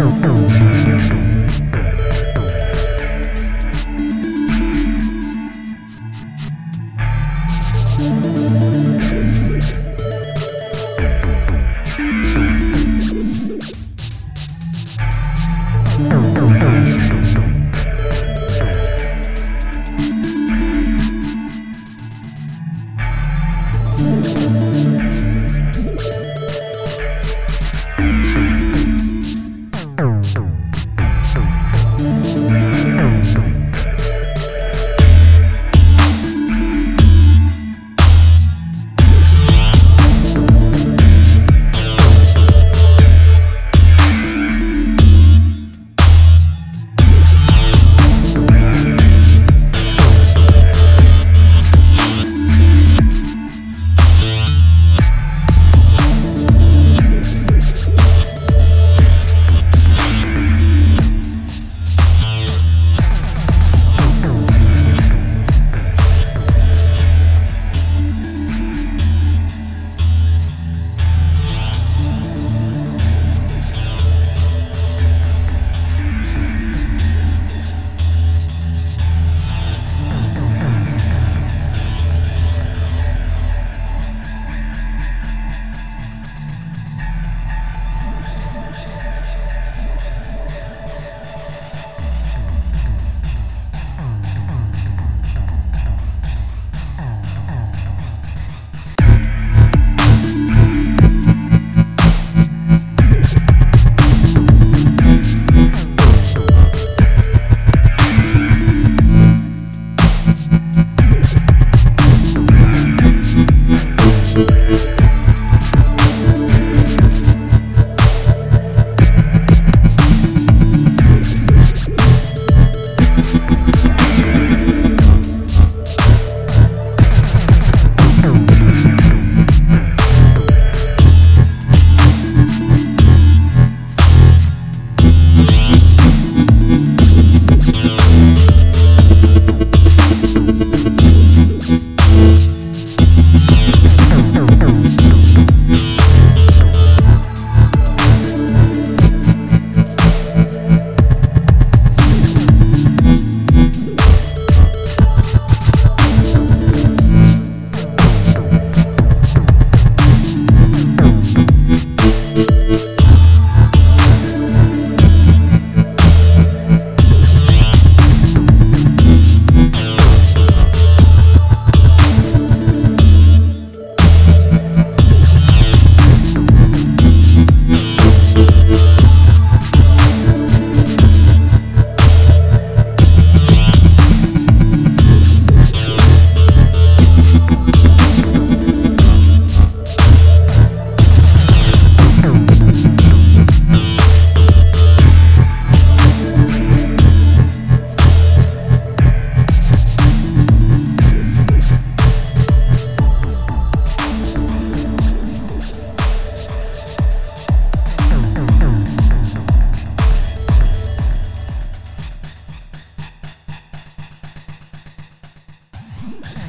Música Mm-hmm.